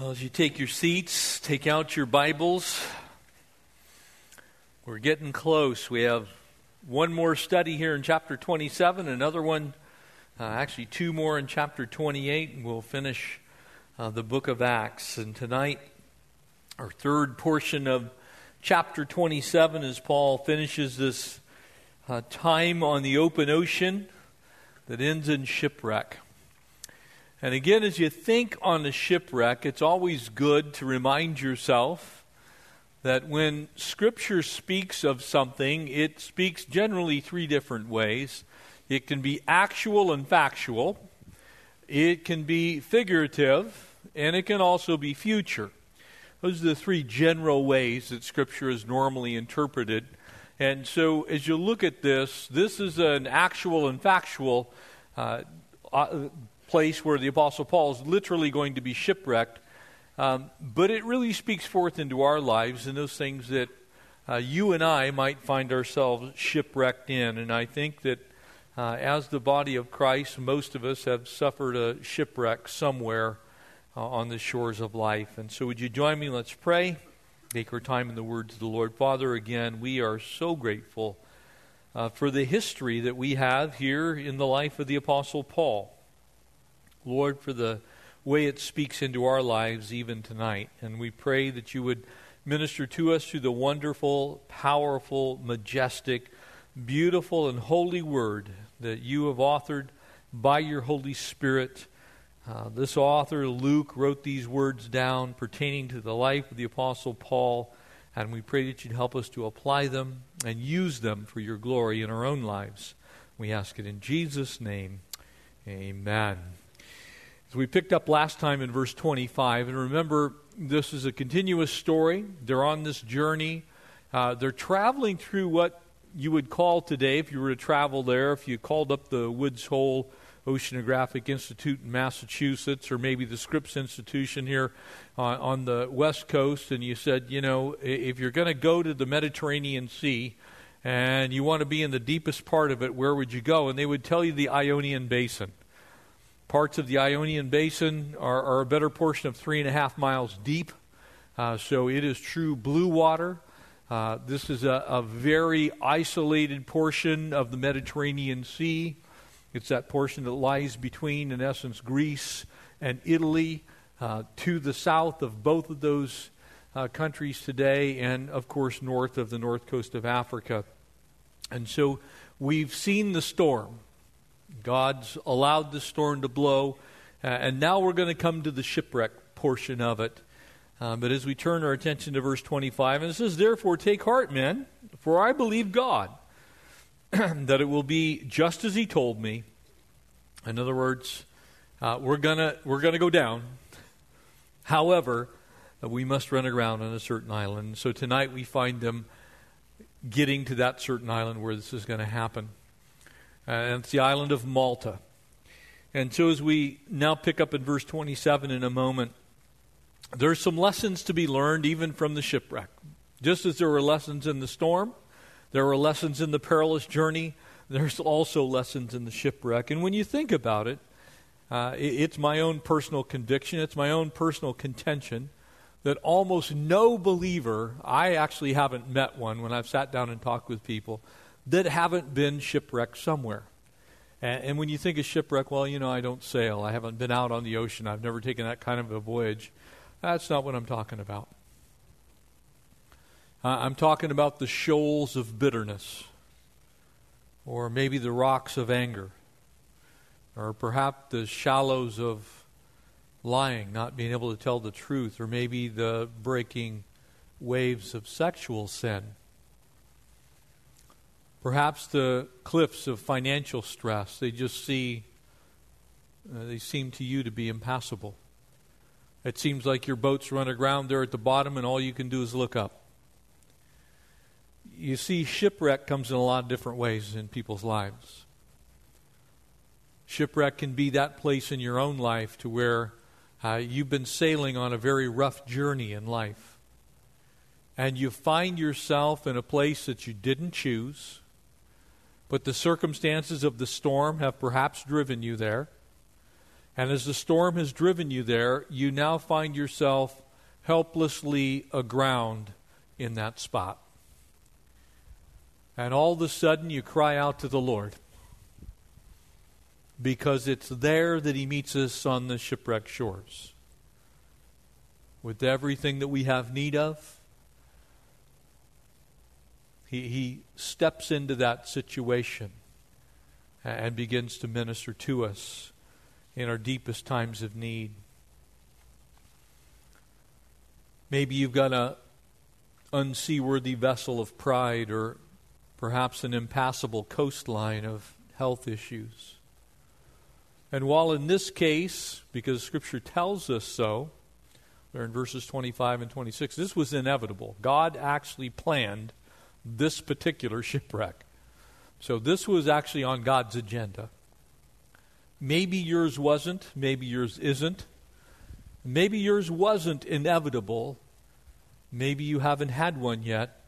Well, as you take your seats, take out your Bibles. We're getting close. We have one more study here in chapter 27, another one, uh, actually, two more in chapter 28, and we'll finish uh, the book of Acts. And tonight, our third portion of chapter 27, as Paul finishes this uh, time on the open ocean that ends in shipwreck. And again, as you think on a shipwreck, it's always good to remind yourself that when Scripture speaks of something, it speaks generally three different ways. It can be actual and factual, it can be figurative, and it can also be future. Those are the three general ways that Scripture is normally interpreted. And so, as you look at this, this is an actual and factual uh, uh place where the Apostle Paul is literally going to be shipwrecked. Um, but it really speaks forth into our lives and those things that uh, you and I might find ourselves shipwrecked in. And I think that uh, as the body of Christ, most of us have suffered a shipwreck somewhere uh, on the shores of life. And so, would you join me? Let's pray. Take our time in the words of the Lord. Father, again, we are so grateful uh, for the history that we have here in the life of the Apostle Paul. Lord, for the way it speaks into our lives even tonight. And we pray that you would minister to us through the wonderful, powerful, majestic, beautiful, and holy word that you have authored by your Holy Spirit. Uh, this author, Luke, wrote these words down pertaining to the life of the Apostle Paul, and we pray that you'd help us to apply them and use them for your glory in our own lives. We ask it in Jesus' name. Amen. So we picked up last time in verse 25, and remember, this is a continuous story. They're on this journey. Uh, they're traveling through what you would call today, if you were to travel there, if you called up the Woods Hole Oceanographic Institute in Massachusetts, or maybe the Scripps Institution here on, on the West Coast, and you said, you know, if you're going to go to the Mediterranean Sea and you want to be in the deepest part of it, where would you go? And they would tell you the Ionian Basin. Parts of the Ionian Basin are, are a better portion of three and a half miles deep. Uh, so it is true blue water. Uh, this is a, a, very isolated portion of the Mediterranean Sea. It's that portion that lies between, in essence, Greece and Italy, uh, to the south of both of those uh, countries today, and of course, north of the north coast of Africa. And so we've seen the storm. God's allowed the storm to blow, uh, and now we're going to come to the shipwreck portion of it. Uh, but as we turn our attention to verse 25, and it says, Therefore, take heart, men, for I believe God, that it will be just as He told me. In other words, uh, we're going we're gonna go down. However, uh, we must run aground on a certain island. So tonight we find them getting to that certain island where this is going to happen and it's the island of Malta. And so, as we now pick up in verse 27 in a moment, there's some lessons to be learned even from the shipwreck. Just as there were lessons in the storm, there were lessons in the perilous journey, there's also lessons in the shipwreck. And when you think about it, uh, it's my own personal conviction, it's my own personal contention that almost no believer, I actually haven't met one when I've sat down and talked with people, that haven't been shipwrecked somewhere. And, and, when you think of shipwreck, well, you know, I don't sail. I haven't been out on the ocean. I've never taken that kind of a voyage. That's not what I'm talking about. Uh, I'm talking about the shoals of bitterness, or maybe the rocks of anger, or perhaps the shallows of lying, not being able to tell the truth, or maybe the breaking waves of sexual sin Perhaps the cliffs of financial stress, they just see, uh, they seem to you to be impassable. It seems like your boat's run aground there at the bottom and all you can do is look up. You see, shipwreck comes in a lot of different ways in people's lives. Shipwreck can be that place in your own life to where uh, you've been sailing on a very rough journey in life. And you find yourself in a place that you didn't choose but the circumstances of the storm have perhaps driven you there. And as the storm has driven you there, you now find yourself helplessly aground in that spot. And all of a sudden, you cry out to the Lord because it's there that He meets us on the shipwreck shores with everything that we have need of. He, he steps into that situation and begins to minister to us in our deepest times of need. Maybe you've got a unseaworthy vessel of pride or perhaps an impassable coastline of health issues. And while in this case, because Scripture tells us so, there in verses 25 and 26, this was inevitable. God actually planned this particular shipwreck. So this was actually on God's agenda. Maybe yours wasn't, maybe yours isn't. Maybe yours wasn't inevitable. Maybe you haven't had one yet.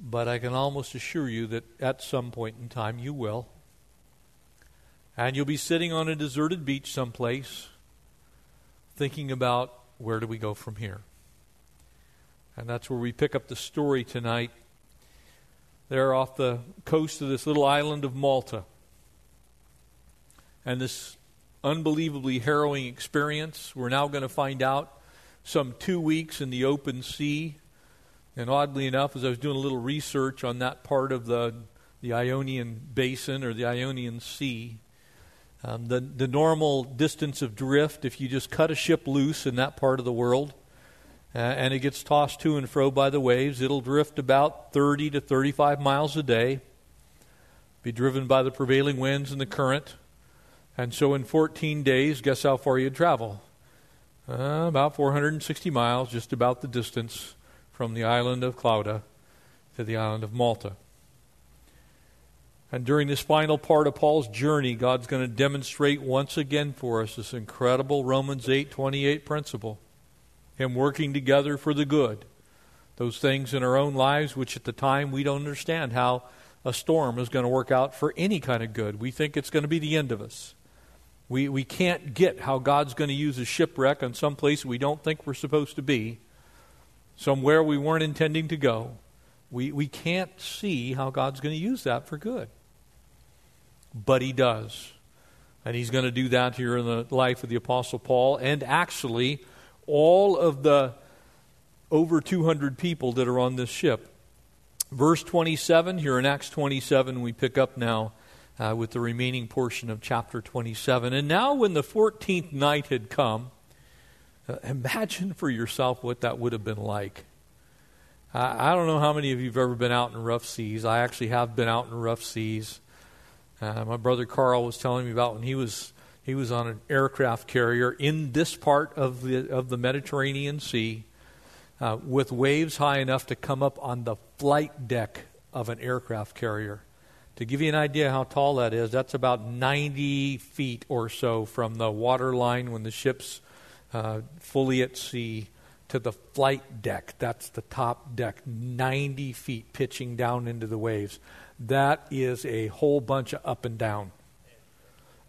But I can almost assure you that at some point in time you will. And you'll be sitting on a deserted beach someplace thinking about where do we go from here? And that's where we pick up the story tonight. There off the coast of this little island of Malta and this unbelievably harrowing experience. We're now going to find out some two weeks in the open sea. And oddly enough, as I was doing a little research on that part of the, the Ionian Basin or the Ionian Sea, um, the, the normal distance of drift, if you just cut a ship loose in that part of the world uh, and it gets tossed to and fro by the waves, it'll drift about 30 to 35 miles a day, be driven by the prevailing winds and the current. And so in 14 days, guess how far you'd travel? Uh, about 460 miles, just about the distance from the island of Clauda to the island of Malta. And during this final part of Paul's journey, God's going to demonstrate once again for us this incredible Romans 8:28 principle. Him working together for the good. Those things in our own lives which at the time we don't understand how a storm is going to work out for any kind of good. We think it's going to be the end of us. We, we can't get how God's going to use a shipwreck on some place we don't think we're supposed to be, somewhere we weren't intending to go. We, we can't see how God's going to use that for good. But He does. And He's going to do that here in the life of the Apostle Paul, and actually, all of the over 200 people that are on this ship. Verse 27, here in Acts 27, we pick up now uh, with the remaining portion of chapter 27. And now, when the 14th night had come, uh, imagine for yourself what that would have been like. I don't know how many of you have ever been out in rough seas. I actually have been out in rough seas. Uh, my brother Carl was telling me about when he was he was on an aircraft carrier in this part of the of the Mediterranean Sea, uh, with waves high enough to come up on the flight deck of an aircraft carrier. To give you an idea how tall that is, that's about 90 feet or so from the water line when the ship's uh, fully at sea to the flight deck. That's the top deck, 90 feet pitching down into the waves. That is a whole bunch of up and down.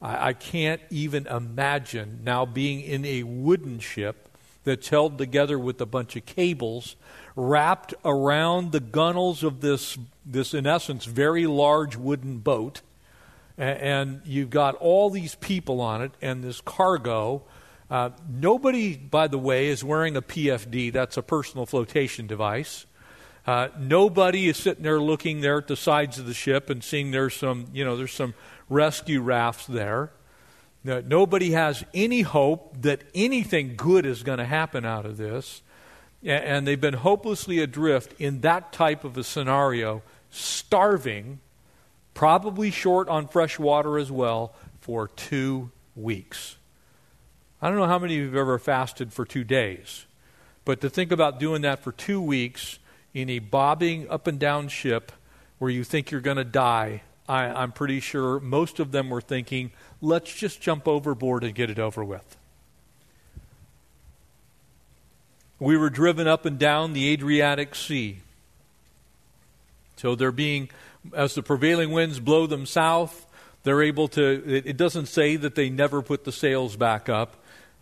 I, I can't even imagine now being in a wooden ship that's held together with a bunch of cables wrapped around the gunnels of this, this in essence, very large wooden boat. And you've got all these people on it and this cargo. Uh, nobody, by the way, is wearing a PFD. That's a personal flotation device. Uh, nobody is sitting there looking there at the sides of the ship and seeing there's some, you know, there's some rescue rafts there. nobody has any hope that anything good is going to happen out of this and they've been hopelessly adrift in that type of a scenario, starving, probably short on fresh water as well, for two weeks. I don't know how many of you have ever fasted for two days, but to think about doing that for two weeks in a bobbing up and down ship where you think you're going to die, I, I'm pretty sure most of them were thinking, let's just jump overboard and get it over with. we were driven up and down the Adriatic Sea. So they're being, as the prevailing winds blow them south, they're able to, it, it doesn't say that they never put the sails back up,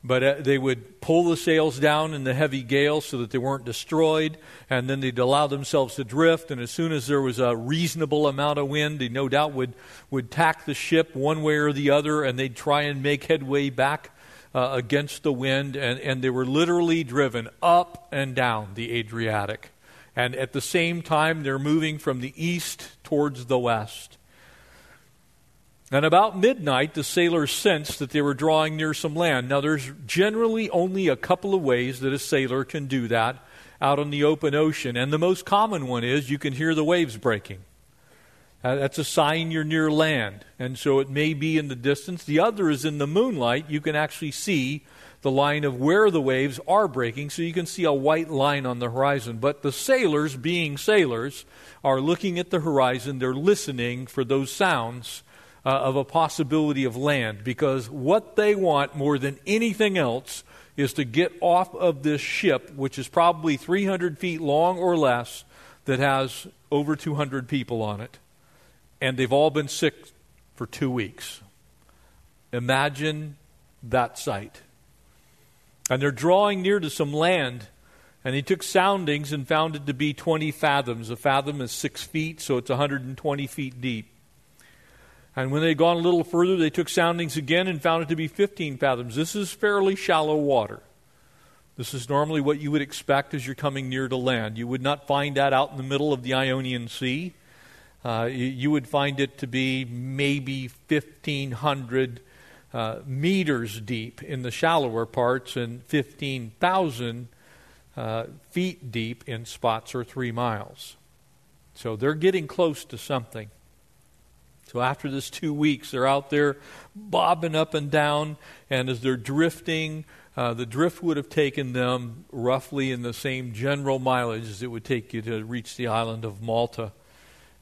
but uh, they would pull the sails down in the heavy gale so that they weren't destroyed, and then they'd allow themselves to drift. And as soon as there was a reasonable amount of wind, they no doubt would, would tack the ship one way or the other, and they'd try and make headway back uh, against the wind. And, and they were literally driven up and down the Adriatic. And at the same time, they're moving from the east towards the west. And about midnight, the sailors sensed that they were drawing near some land. Now, there's generally only a couple of ways that a sailor can do that out on the open ocean. And the most common one is you can hear the waves breaking. Uh, that's a sign you're near land. And so it may be in the distance. The other is in the moonlight. You can actually see the line of where the waves are breaking, so you can see a white line on the horizon. But the sailors, being sailors, are looking at the horizon. They're listening for those sounds uh, of a possibility of land because what they want more than anything else is to get off of this ship, which is probably 300 feet long or less, that has over 200 people on it. And they've all been sick for two weeks. Imagine that sight. And they're drawing near to some land. And he took soundings and found it to be 20 fathoms. A fathom is six feet, so it's 120 feet deep. And when they had gone a little further, they took soundings again and found it to be 15 fathoms. This is fairly shallow water. This is normally what you would expect as you're coming near to land. You would not find that out in the middle of the Ionian Sea. Uh, you would find it to be maybe 1,500 uh, meters deep in the shallower parts and 15,000 uh, feet deep in spots or three miles. So they're getting close to something. So after this two weeks, they're out there bobbing up and down, and as they're drifting, uh, the drift would have taken them roughly in the same general mileage as it would take you to reach the island of Malta.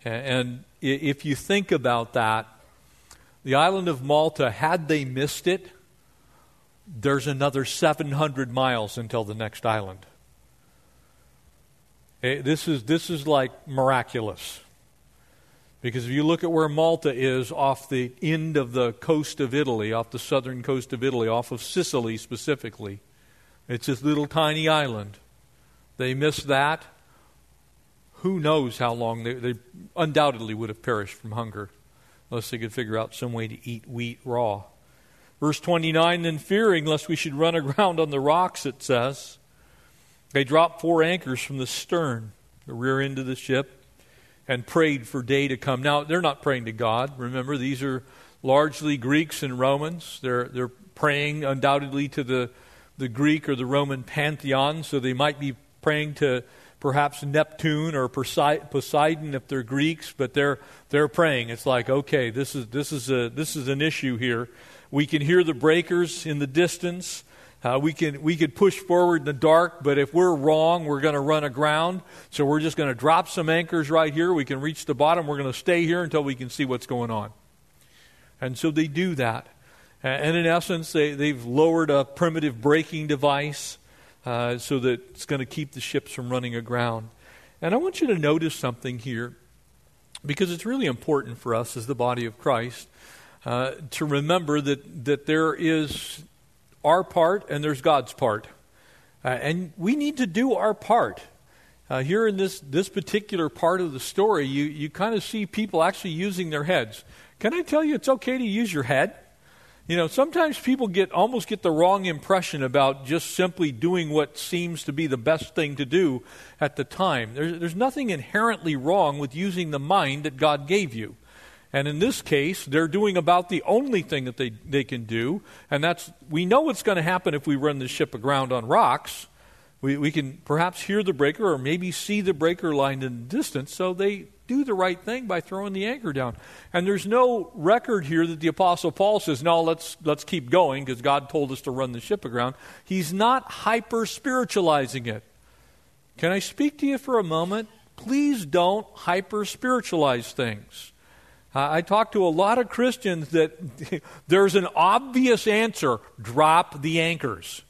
And if you think about that, the island of Malta, had they missed it, there's another 700 miles until the next island. This is, this is like miraculous. Because if you look at where Malta is off the end of the coast of Italy, off the southern coast of Italy, off of Sicily specifically, it's this little tiny island. They missed that. Who knows how long they, they undoubtedly would have perished from hunger unless they could figure out some way to eat wheat raw. Verse 29 Then fearing lest we should run aground on the rocks, it says, they dropped four anchors from the stern, the rear end of the ship and prayed for day to come. Now, they're not praying to God. Remember, these are largely Greeks and Romans. They're, they're praying undoubtedly to the, the Greek or the Roman pantheon, so they might be praying to perhaps Neptune or Poseidon if they're Greeks, but they're, they're praying. It's like, okay, this is, this, is a, this is an issue here. We can hear the breakers in the distance. Uh, we, can, we could push forward in the dark, but if we're wrong, we're going to run aground. So we're just going to drop some anchors right here. We can reach the bottom. We're going to stay here until we can see what's going on. And so they do that. And in essence, they, they've lowered a primitive braking device uh, so that it's going to keep the ships from running aground. And I want you to notice something here because it's really important for us as the body of Christ uh, to remember that, that there is our part and there's God's part. Uh, and we need to do our part. Uh, here in this, this particular part of the story, you, you kind of see people actually using their heads. Can I tell you it's okay to use your head? You know, sometimes people get almost get the wrong impression about just simply doing what seems to be the best thing to do at the time. There's, there's nothing inherently wrong with using the mind that God gave you. And in this case, they're doing about the only thing that they, they can do. And that's, we know what's going to happen if we run the ship aground on rocks. We, we can perhaps hear the breaker or maybe see the breaker line in the distance. So they do the right thing by throwing the anchor down. And there's no record here that the Apostle Paul says, no, let's, let's keep going because God told us to run the ship aground. He's not hyper spiritualizing it. Can I speak to you for a moment? Please don't hyper spiritualize things. I talk to a lot of Christians that there's an obvious answer drop the anchors.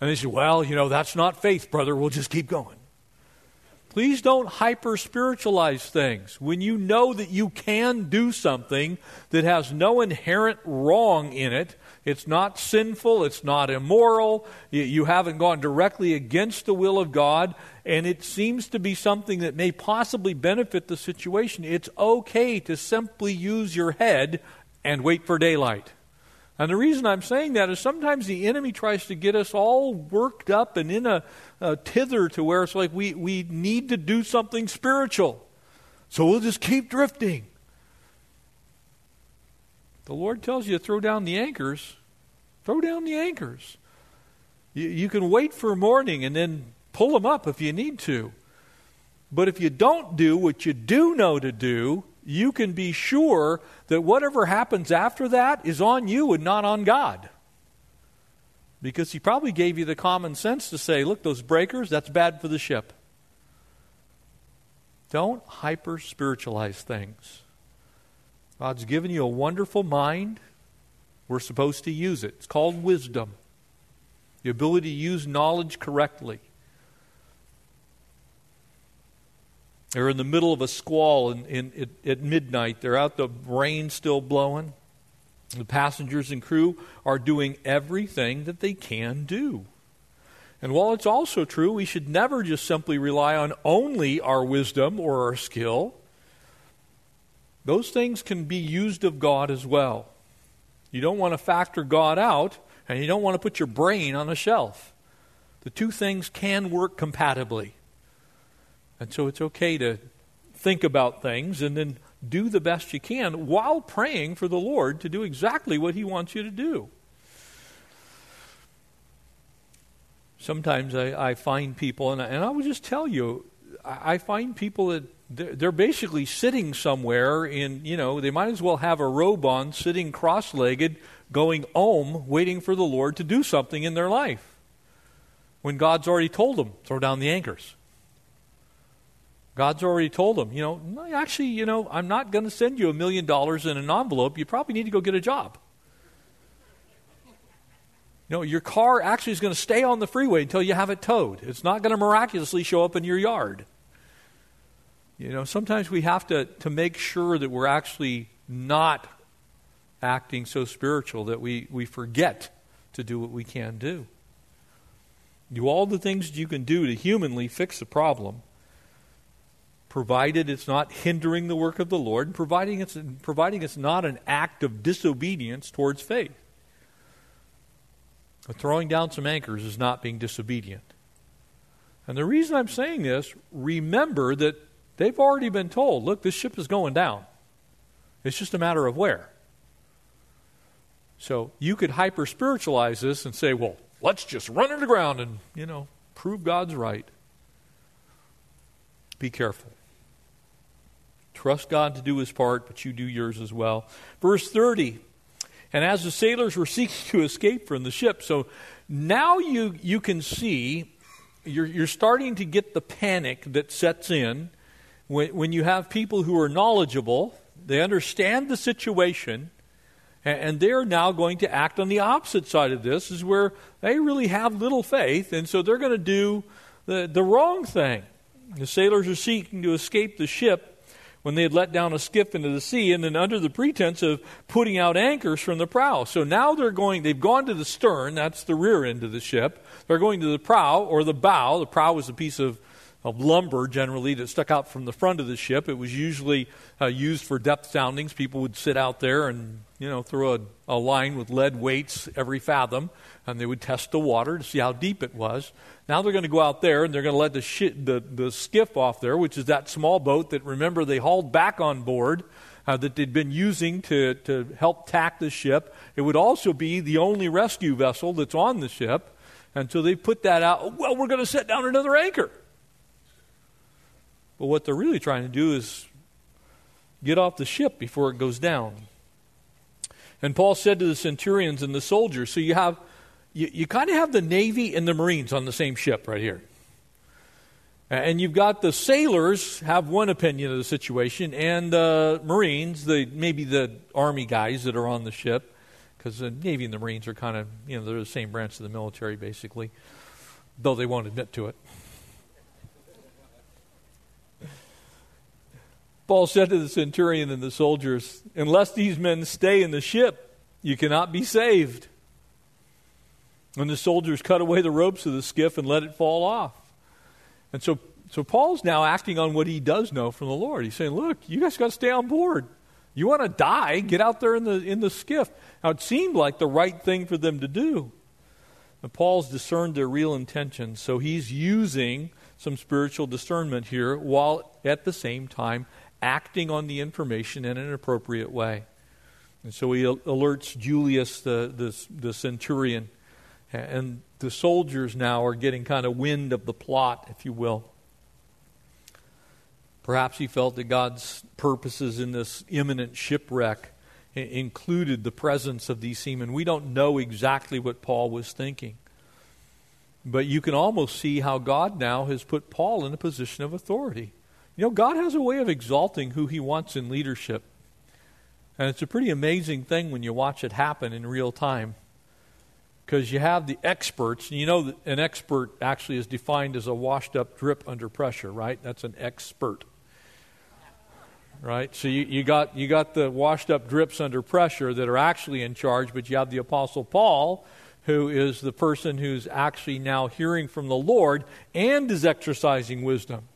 And they say, well, you know, that's not faith, brother. We'll just keep going. Please don't hyper spiritualize things. When you know that you can do something that has no inherent wrong in it, it's not sinful, it's not immoral, you haven't gone directly against the will of God, and it seems to be something that may possibly benefit the situation, it's okay to simply use your head and wait for daylight. And the reason I'm saying that is sometimes the enemy tries to get us all worked up and in a, a tither to where it's like we, we need to do something spiritual. So we'll just keep drifting. The Lord tells you to throw down the anchors. Throw down the anchors. You, you can wait for morning and then pull them up if you need to. But if you don't do what you do know to do, you can be sure that whatever happens after that is on you and not on God. Because He probably gave you the common sense to say, look, those breakers, that's bad for the ship. Don't hyper spiritualize things. God's given you a wonderful mind. We're supposed to use it. It's called wisdom the ability to use knowledge correctly. They're in the middle of a squall in, in, at midnight. They're out, the rain still blowing. The passengers and crew are doing everything that they can do. And while it's also true, we should never just simply rely on only our wisdom or our skill. Those things can be used of God as well. You don't want to factor God out, and you don't want to put your brain on a shelf. The two things can work compatibly. And so it's okay to think about things and then do the best you can while praying for the Lord to do exactly what He wants you to do. Sometimes I, I find people, and I, and I will just tell you, I, I find people that they're, basically sitting somewhere in, you know, they might as well have a robe on, sitting cross legged, going home, waiting for the Lord to do something in their life. When God's already told them, throw down the anchors. God's already told them, you know, actually, you know, I'm not going to send you a million dollars in an envelope. You probably need to go get a job. You know, your car actually is going to stay on the freeway until you have it towed. It's not going to miraculously show up in your yard. You know, sometimes we have to, to make sure that we're actually not acting so spiritual that we, we forget to do what we can do. Do all the things you can do to humanly fix the problem provided it's not hindering the work of the Lord, providing it's, providing it's not an act of disobedience towards faith. But throwing down some anchors is not being disobedient. And the reason I'm saying this, remember that they've already been told look, this ship is going down. It's just a matter of where. So you could hyper spiritualize this and say, well, let's just run it aground and, you know, prove God's right. Be careful. Trust God to do his part, but you do yours as well. Verse 30. And as the sailors were seeking to escape from the ship, so now you, you can see, you're, you're starting to get the panic that sets in when, when you have people who are knowledgeable, they understand the situation, and, and they're now going to act on the opposite side of this, is where they really have little faith, and so they're going to do the, the wrong thing. The sailors are seeking to escape the ship when they had let down a skiff into the sea, and then under the pretense of putting out anchors from the prow. So now they're going, they've gone to the stern, that's the rear end of the ship. They're going to the prow or the bow. The prow was a piece of, of lumber generally that stuck out from the front of the ship. It was usually uh, used for depth soundings. People would sit out there and, you know, throw a, a line with lead weights every fathom, and they would test the water to see how deep it was. Now they're going to go out there and they're going to let the, sh- the, the skiff off there, which is that small boat that, remember, they hauled back on board uh, that they'd been using to, to help tack the ship. It would also be the only rescue vessel that's on the ship. And so they put that out. Well, we're going to set down another anchor. But what they're really trying to do is get off the ship before it goes down. And Paul said to the centurions and the soldiers, so you have you, you kind of have the Navy and the Marines on the same ship right here. And you've got the sailors have one opinion of the situation, and the Marines, the maybe the Army guys that are on the ship, because the Navy and the Marines are kind of, you know, they're the same branch of the military, basically, though they won't admit to it. Paul said to the centurion and the soldiers, Unless these men stay in the ship, you cannot be saved. And the soldiers cut away the ropes of the skiff and let it fall off. And so, so Paul's now acting on what he does know from the Lord. He's saying, Look, you guys got to stay on board. You want to die? Get out there in the, in the skiff. Now, it seemed like the right thing for them to do. And Paul's discerned their real intentions, so he's using some spiritual discernment here while at the same time acting on the information in an appropriate way. And so he alerts Julius, the, the, the centurion, and the soldiers now are getting kind of wind of the plot, if you will. Perhaps he felt that God's purposes in this imminent shipwreck included the presence of these seamen. We don't know exactly what Paul was thinking. But you can almost see how God now has put Paul in a position of authority. You know, God has a way of exalting who he wants in leadership. And it's a pretty amazing thing when you watch it happen in real time. Because you have the experts, and you know that an expert actually is defined as a washed up drip under pressure, right? That's an expert. Right? So you, you, got, you got the washed up drips under pressure that are actually in charge, but you have the Apostle Paul, who is the person who's actually now hearing from the Lord and is exercising wisdom.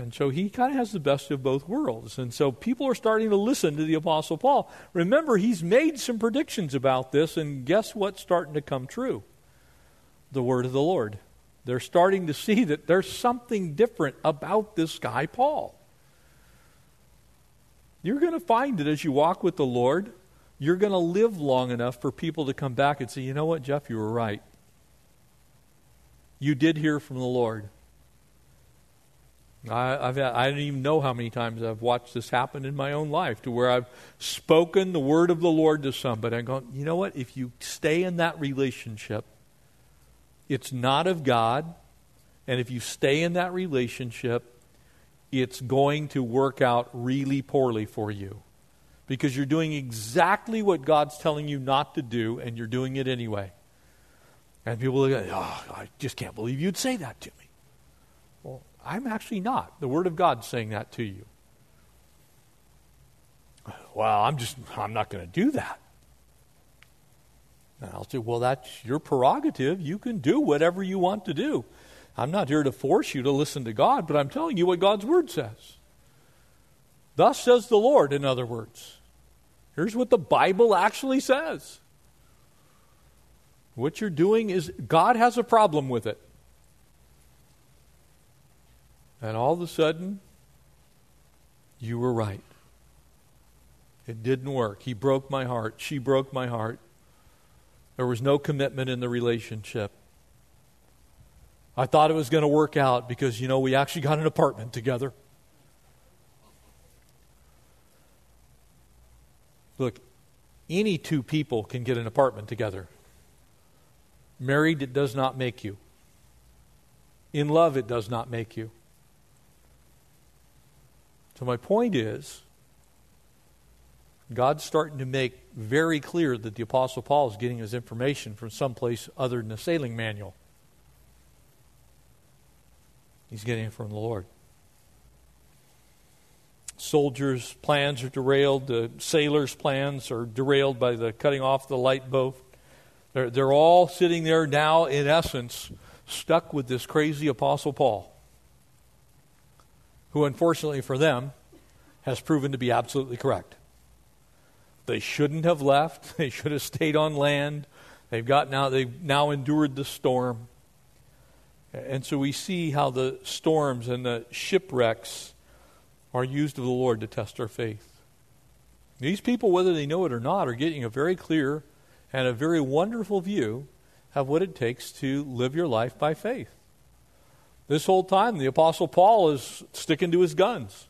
And so he kind of has the best of both worlds. And so people are starting to listen to the Apostle Paul. Remember, he's made some predictions about this, and guess what's starting to come true? The word of the Lord. They're starting to see that there's something different about this guy, Paul. You're going to find it as you walk with the Lord. You're going to live long enough for people to come back and say, you know what, Jeff, you were right. You did hear from the Lord. I, I've, I don't even know how many times I've watched this happen in my own life to where I've spoken the word of the Lord to somebody. I'm going, you know what? If you stay in that relationship, it's not of God. And if you stay in that relationship, it's going to work out really poorly for you because you're doing exactly what God's telling you not to do, and you're doing it anyway. And people are going, oh, I just can't believe you'd say that to me. I'm actually not. The Word of God's saying that to you. Well, I'm just, I'm not going to do that. And I'll say, well, that's your prerogative. You can do whatever you want to do. I'm not here to force you to listen to God, but I'm telling you what God's Word says. Thus says the Lord, in other words. Here's what the Bible actually says. What you're doing is, God has a problem with it. And all of a sudden, you were right. It didn't work. He broke my heart. She broke my heart. There was no commitment in the relationship. I thought it was going to work out because, you know, we actually got an apartment together. Look, any two people can get an apartment together. Married, it does not make you. In love, it does not make you. So, my point is, God's starting to make very clear that the Apostle Paul is getting his information from someplace other than the sailing manual. He's getting it from the Lord. Soldiers' plans are derailed. The sailors' plans are derailed by the cutting off the light boat. They're, they're all sitting there now, in essence, stuck with this crazy Apostle Paul who, unfortunately for them, has proven to be absolutely correct. They shouldn't have left. They should have stayed on land. They've got now they've now endured the storm. And so we see how the storms and the shipwrecks are used of the Lord to test our faith. These people, whether they know it or not, are getting a very clear and a very wonderful view of what it takes to live your life by faith. This whole time, the Apostle Paul is sticking to his guns.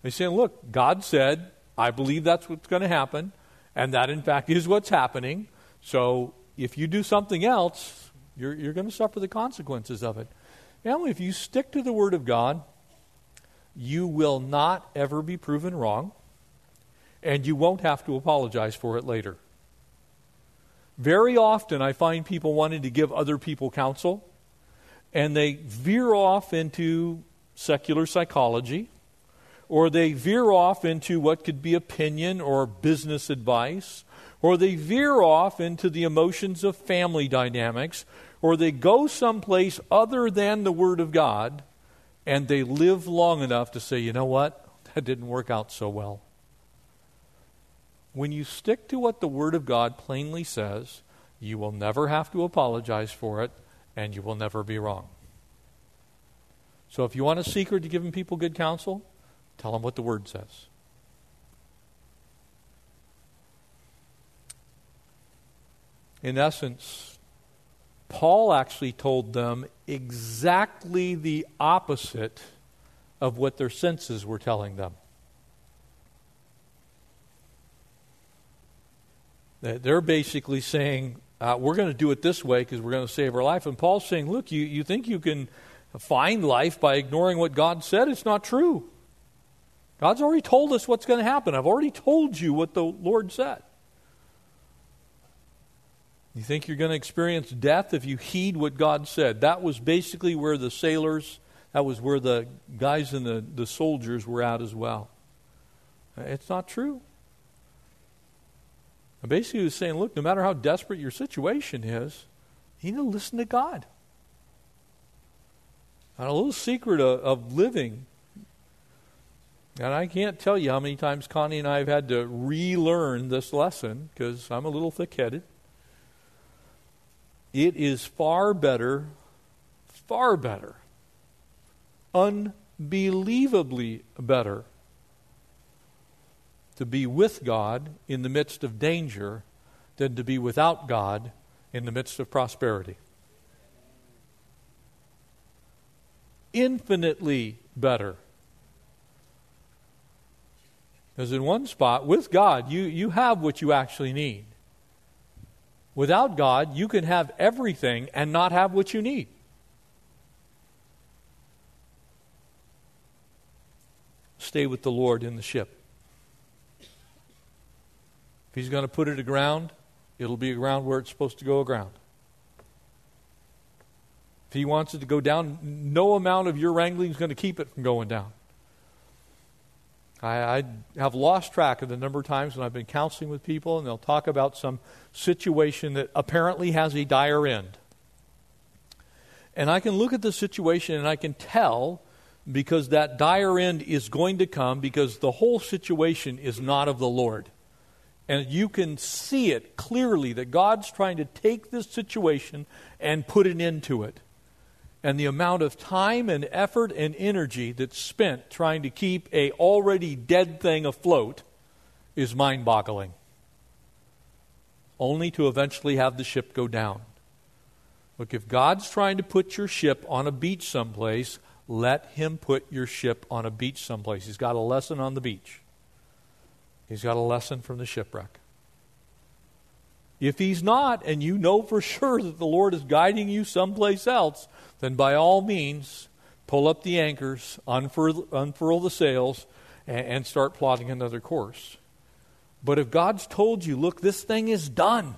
He's saying, Look, God said, I believe that's what's going to happen, and that, in fact, is what's happening. So if you do something else, you're, you're going to suffer the consequences of it. Family, if you stick to the Word of God, you will not ever be proven wrong, and you won't have to apologize for it later. Very often, I find people wanting to give other people counsel and they veer off into secular psychology or they veer off into what could be opinion or business advice, or they veer off into the emotions of family dynamics, or they go someplace other than the Word of God, and they live long enough to say, you know what? That didn't work out so well. When you stick to what the Word of God plainly says, you will never have to apologize for it, and you will never be wrong. So if you want a secret to giving people good counsel, tell them what the Word says. In essence, Paul actually told them exactly the opposite of what their senses were telling them. They're basically saying, uh, we're going to do it this way because we're going to save our life. And Paul's saying, look, you, you think you can find life by ignoring what God said? It's not true. God's already told us what's going to happen. I've already told you what the Lord said. You think you're going to experience death if you heed what God said. That was basically where the sailors, that was where the guys and the, the soldiers were at as well. It's not true. Basically, he was saying, look, no matter how desperate your situation is, you need to listen to God. And a little secret of, of living, and I can't tell you how many times Connie and I have had to relearn this lesson because I'm a little thick headed. It is far better, far better, unbelievably better to be with God in the midst of danger than to be without God in the midst of prosperity. Infinitely better. Because in one spot, with God, you, you have what you actually need. Without God, you can have everything and not have what you need. Stay with the Lord in the ship. If he's going to put it aground, it'll be aground where it's supposed to go aground. If he wants it to go down, no amount of your wrangling is going to keep it from going down. I, I, have lost track of the number of times when I've been counseling with people and they'll talk about some situation that apparently has a dire end. And I can look at the situation and I can tell because that dire end is going to come because the whole situation is not of the Lord. And you can see it clearly that God's trying to take this situation and put an end to it. And the amount of time and effort and energy that's spent trying to keep a already dead thing afloat is mind-boggling. Only to eventually have the ship go down. Look, if God's trying to put your ship on a beach someplace, let him put your ship on a beach someplace. He's got a lesson on the beach. He's got a lesson from the shipwreck. If he's not, and you know for sure that the Lord is guiding you someplace else, then by all means, pull up the anchors, unfurl, unfurl the sails, and, and start plotting another course. But if God's told you, look, this thing is done,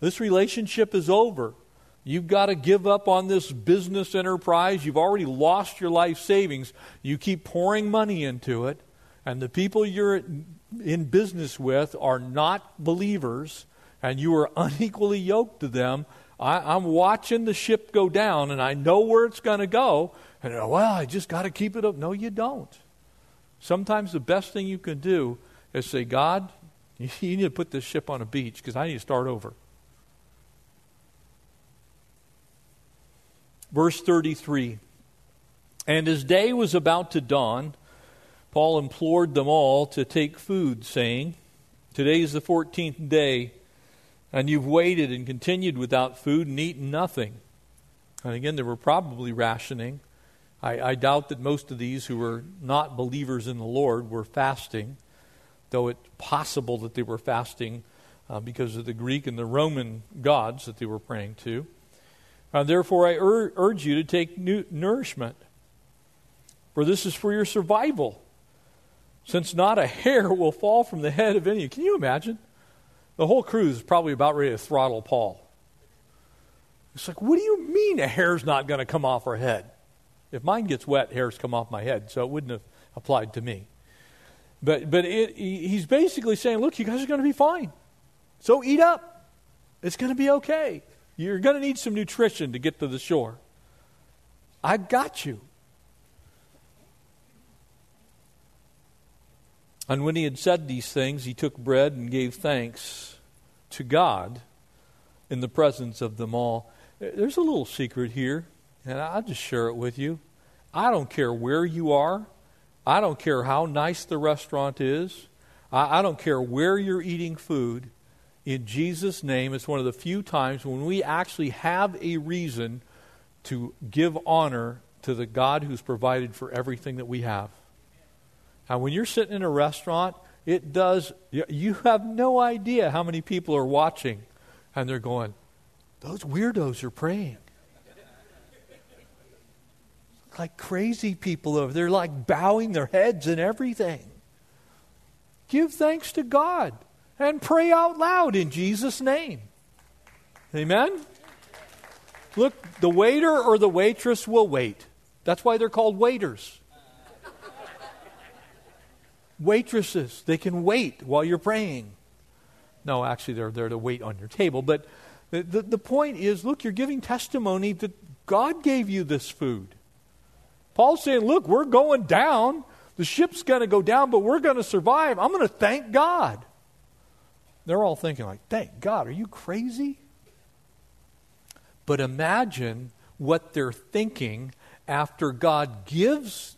this relationship is over, You've got to give up on this business enterprise. You've already lost your life savings. You keep pouring money into it and the people you're in business with are not believers, and you are unequally yoked to them, I, am watching the ship go down, and I know where it's going to go. And oh, well, I just got to keep it up. No, you don't. Sometimes the best thing you can do is say, God, you need to put this ship on a beach because I need to start over. Verse 33 And as day was about to dawn, Paul implored them all to take food, saying, Today is the 14th day, and you've waited and continued without food and eaten nothing. And again, they were probably rationing. I, I doubt that most of these who were not believers in the Lord were fasting, though it's possible that they were fasting uh, because of the Greek and the Roman gods that they were praying to. Uh, therefore, I ur- urge you to take nourishment, for this is for your survival since not a hair will fall from the head of any. Can you imagine? The whole crew is probably about ready to throttle Paul. It's like, what do you mean a hair's not going to come off our head? If mine gets wet, hairs come off my head, so it wouldn't have applied to me. But, but it, he's basically saying, look, you guys are going to be fine. So eat up. It's going to be okay. You're going to need some nutrition to get to the shore. I got you. And when he had said these things, he took bread and gave thanks to God in the presence of them all. There's a little secret here, and I'll just share it with you. I don't care where you are, I don't care how nice the restaurant is, I, I don't care where you're eating food. In Jesus' name, it's one of the few times when we actually have a reason to give honor to the God who's provided for everything that we have. Now, when you're sitting in a restaurant, it does, you have no idea how many people are watching and they're going, those weirdos are praying. like crazy people over there, They're like bowing their heads and everything. Give thanks to God and pray out loud in Jesus' name. Amen? Look, the waiter or the waitress will wait. That's why they're called waiters waitresses. They can wait while you're praying. No, actually, they're there to wait on your table. But the, the, the point is look, you're giving testimony that God gave you this food. Paul's saying, look, we're going down. The ship's going to go down, but we're going to survive. I'm going to thank God. They're all thinking, like, thank God. Are you crazy? But imagine what they're thinking after God gives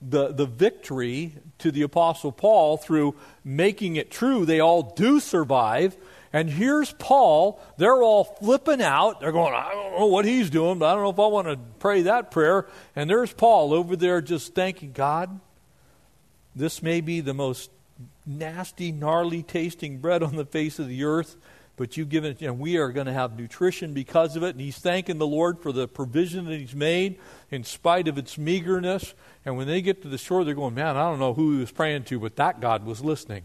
the, the victory to the Apostle Paul through making it true. They all do survive. And here's Paul. They're all flipping out. They're going, I don't know what he's doing, but I don't know if I want to pray that prayer. And there's Paul over there just thanking God. This may be the most nasty, gnarly tasting bread on the face of the earth, but you've given it, and we are going to have nutrition because of it. And he's thanking the Lord for the provision that he's made in spite of its meagerness. And when they get to the shore, they're going, man, I don't know who he was praying to, but that God was listening.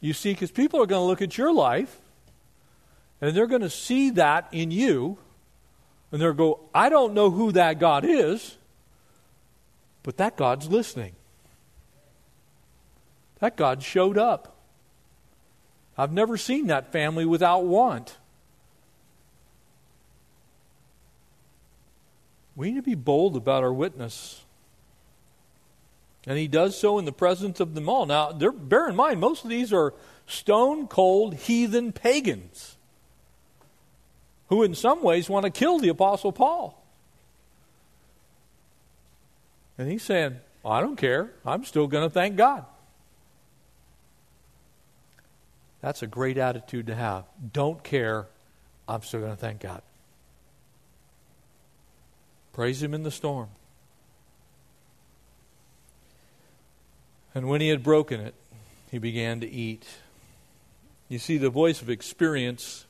You see, because people are going to look at your life and they're going to see that in you, and they'll go, I don't know who that God is, but that God's listening. That God showed up. I've never seen that family without want. We need to be bold about our witness. And he does so in the presence of them all. Now, bear in mind, most of these are stone cold heathen pagans who, in some ways, want to kill the Apostle Paul. And he's saying, I don't care. I'm still going to thank God. That's a great attitude to have. Don't care. I'm still going to thank God. Praise Him in the storm. And when he had broken it, he began to eat. You see, the voice of experience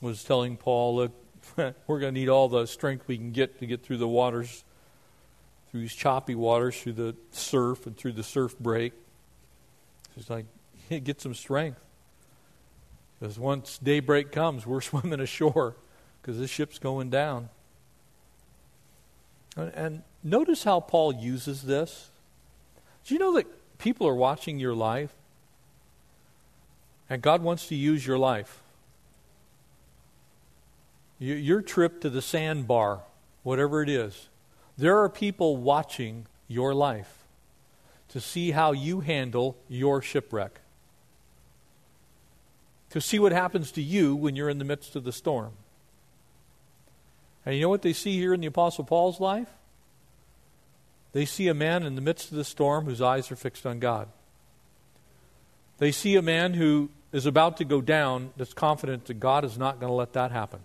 was telling Paul, look, we're going to need all the strength we can get to get through the waters, through these choppy waters, through the surf and through the surf break. He's like, get some strength. Because once daybreak comes, we're swimming ashore because this ship's going down. And, and notice how Paul uses this. Do you know that people are watching your life? And God wants to use your life. Your trip to the sandbar, whatever it is, there are people watching your life to see how you handle your shipwreck, to see what happens to you when you're in the midst of the storm. And you know what they see here in the Apostle Paul's life? They see a man in the midst of the storm whose eyes are fixed on God. They see a man who is about to go down that's confident that God is not going to let that happen.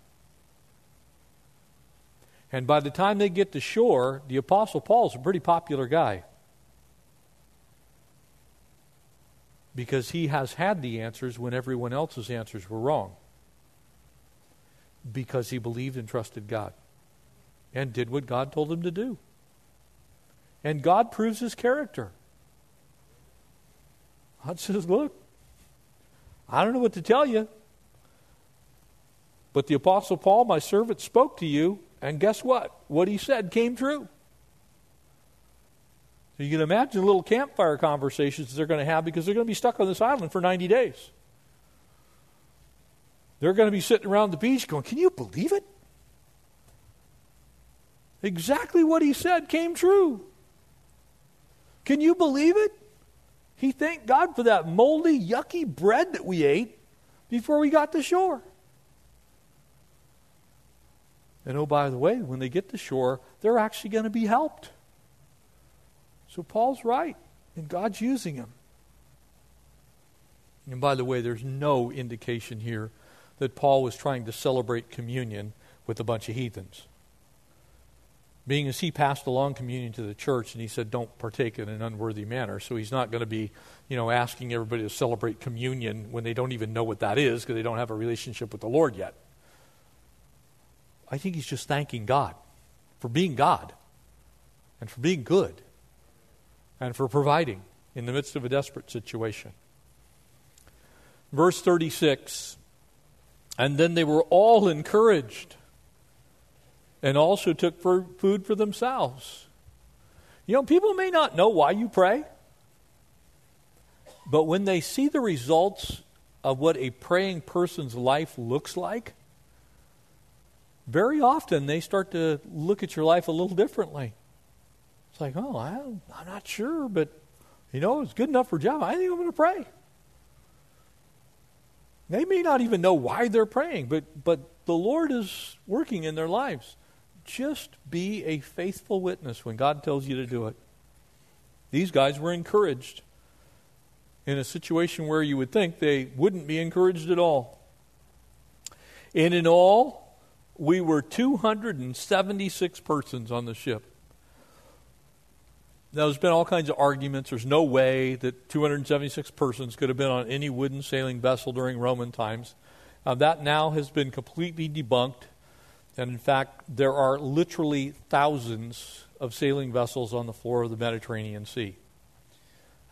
And by the time they get to shore, the Apostle Paul's a pretty popular guy. Because he has had the answers when everyone else's answers were wrong. Because he believed and trusted God and did what God told him to do. And God proves his character. God says, Look, I don't know what to tell you, But the Apostle Paul, my servant, spoke to you, and guess what? What he said came true. So you can imagine little campfire conversations they're going to have because they're going to be stuck on this island for 90 days. They're going to be sitting around the beach going, Can you believe it? Exactly what he said came true. Can you believe it? He thanked God for that moldy, yucky bread that we ate before we got to shore. And oh, by the way, when they get to shore, they're actually going to be helped. So Paul's right, and God's using him. And by the way, there's no indication here that Paul was trying to celebrate communion with a bunch of heathens. Being as he passed along communion to the church and he said, don't partake in an unworthy manner. So he's not going to be, you know, asking everybody to celebrate communion when they don't even know what that is because they don't have a relationship with the Lord yet. I think he's just thanking God for being God and for being good and for providing in the midst of a desperate situation. Verse 36 And then they were all encouraged and also took food for themselves. You know, people may not know why you pray, but when they see the results of what a praying person's life looks like, very often they start to look at your life a little differently. It's like, oh, I, I'm not sure, but you know, it's good enough for Jeff. I think I'm going to pray. They may not even know why they're praying, but, but the Lord is working in their lives. Just be a faithful witness when God tells you to do it. These guys were encouraged in a situation where you would think they wouldn't be encouraged at all. And in all, we were 276 persons on the ship. Now, there's been all kinds of arguments. There's no way that 276 persons could have been on any wooden sailing vessel during Roman times. Uh, that now has been completely debunked. And in fact, there are literally thousands of sailing vessels on the floor of the Mediterranean Sea.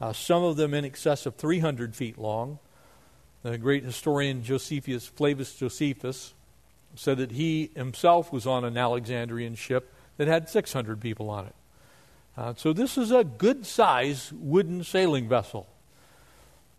Uh, some of them in excess of 300 feet long. The great historian Josephus, Flavius Josephus said that he himself was on an Alexandrian ship that had 600 people on it. Uh, so this is a good size wooden sailing vessel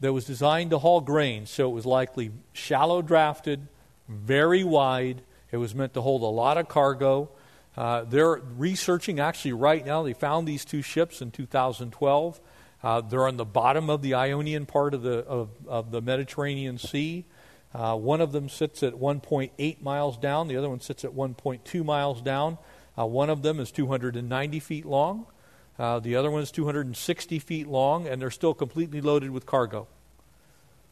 that was designed to haul grain. So it was likely shallow drafted, very wide. It was meant to hold a lot of cargo. Uh, they're researching actually right now. They found these two ships in 2012. Uh, they're on the bottom of the Ionian part of the of, of the Mediterranean Sea. Uh, one of them sits at 1.8 miles down, the other one sits at 1.2 miles down. Uh, one of them is 290 feet long, uh, the other one is 260 feet long, and they're still completely loaded with cargo.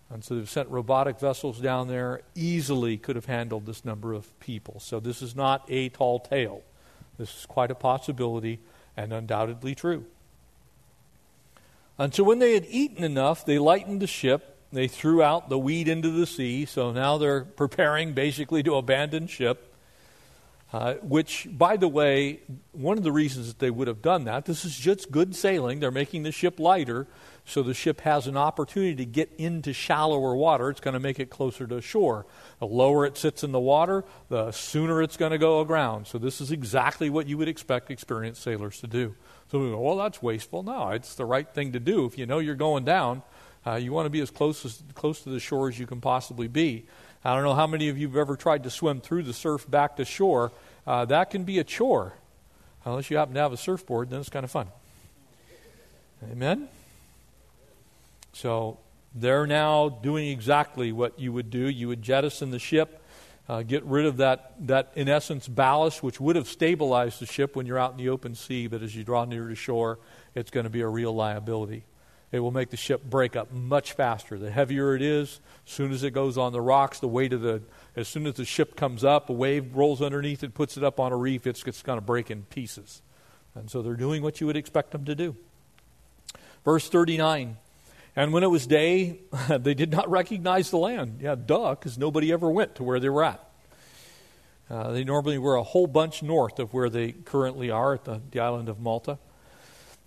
And so they've sent robotic vessels down there, easily could have handled this number of people. So this is not a tall tale. This is quite a possibility and undoubtedly true. And so when they had eaten enough, they lightened the ship they threw out the weed into the sea, so now they're preparing basically to abandon ship. Uh, which, by the way, one of the reasons that they would have done that, this is just good sailing. They're making the ship lighter, so the ship has an opportunity to get into shallower water. It's going to make it closer to shore. The lower it sits in the water, the sooner it's going to go aground. So, this is exactly what you would expect experienced sailors to do. So, we go, well, that's wasteful. No, it's the right thing to do. If you know you're going down, uh, you want to be as close, as close to the shore as you can possibly be. I don't know how many of you have ever tried to swim through the surf back to shore. Uh, that can be a chore. Unless you happen to have a surfboard, then it's kind of fun. Amen? So they're now doing exactly what you would do. You would jettison the ship, uh, get rid of that, that, in essence, ballast, which would have stabilized the ship when you're out in the open sea, but as you draw near to shore, it's going to be a real liability it will make the ship break up much faster. The heavier it is, as soon as it goes on the rocks, the weight of the, as soon as the ship comes up, a wave rolls underneath it, puts it up on a reef, it's, it's going to break in pieces. And so they're doing what you would expect them to do. Verse 39 And when it was day, they did not recognize the land. Yeah, duh, because nobody ever went to where they were at. Uh, they normally were a whole bunch north of where they currently are at the, the island of Malta.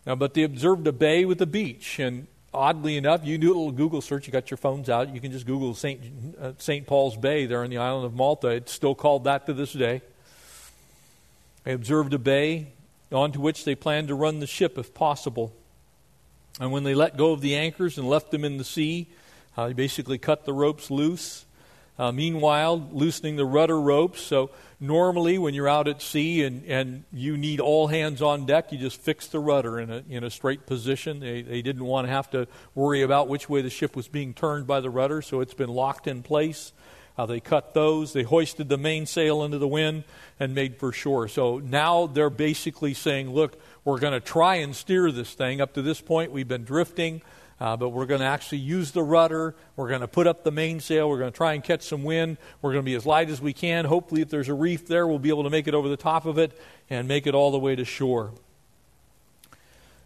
Now, but they observed a bay with a beach, and oddly enough, you do a little Google search. You got your phones out. You can just Google St. Uh, St. Paul's Bay there on the island of Malta. It's still called that to this day. They observed a bay onto which they planned to run the ship if possible. And when they let go of the anchors and left them in the sea, uh, they basically cut the ropes loose. Uh, meanwhile, loosening the rudder ropes. So, normally, when you're out at sea and, and you need all hands on deck, you just fix the rudder in a, in a straight position. They, they didn't want to have to worry about which way the ship was being turned by the rudder, so it's been locked in place. Uh, they cut those. They hoisted the mainsail into the wind and made for shore. So now they're basically saying, look, we're going to try and steer this thing. Up to this point, we've been drifting. Uh, but we're going to actually use the rudder. We're going to put up the mainsail. We're going to try and catch some wind. We're going to be as light as we can. Hopefully, if there's a reef there, we'll be able to make it over the top of it and make it all the way to shore.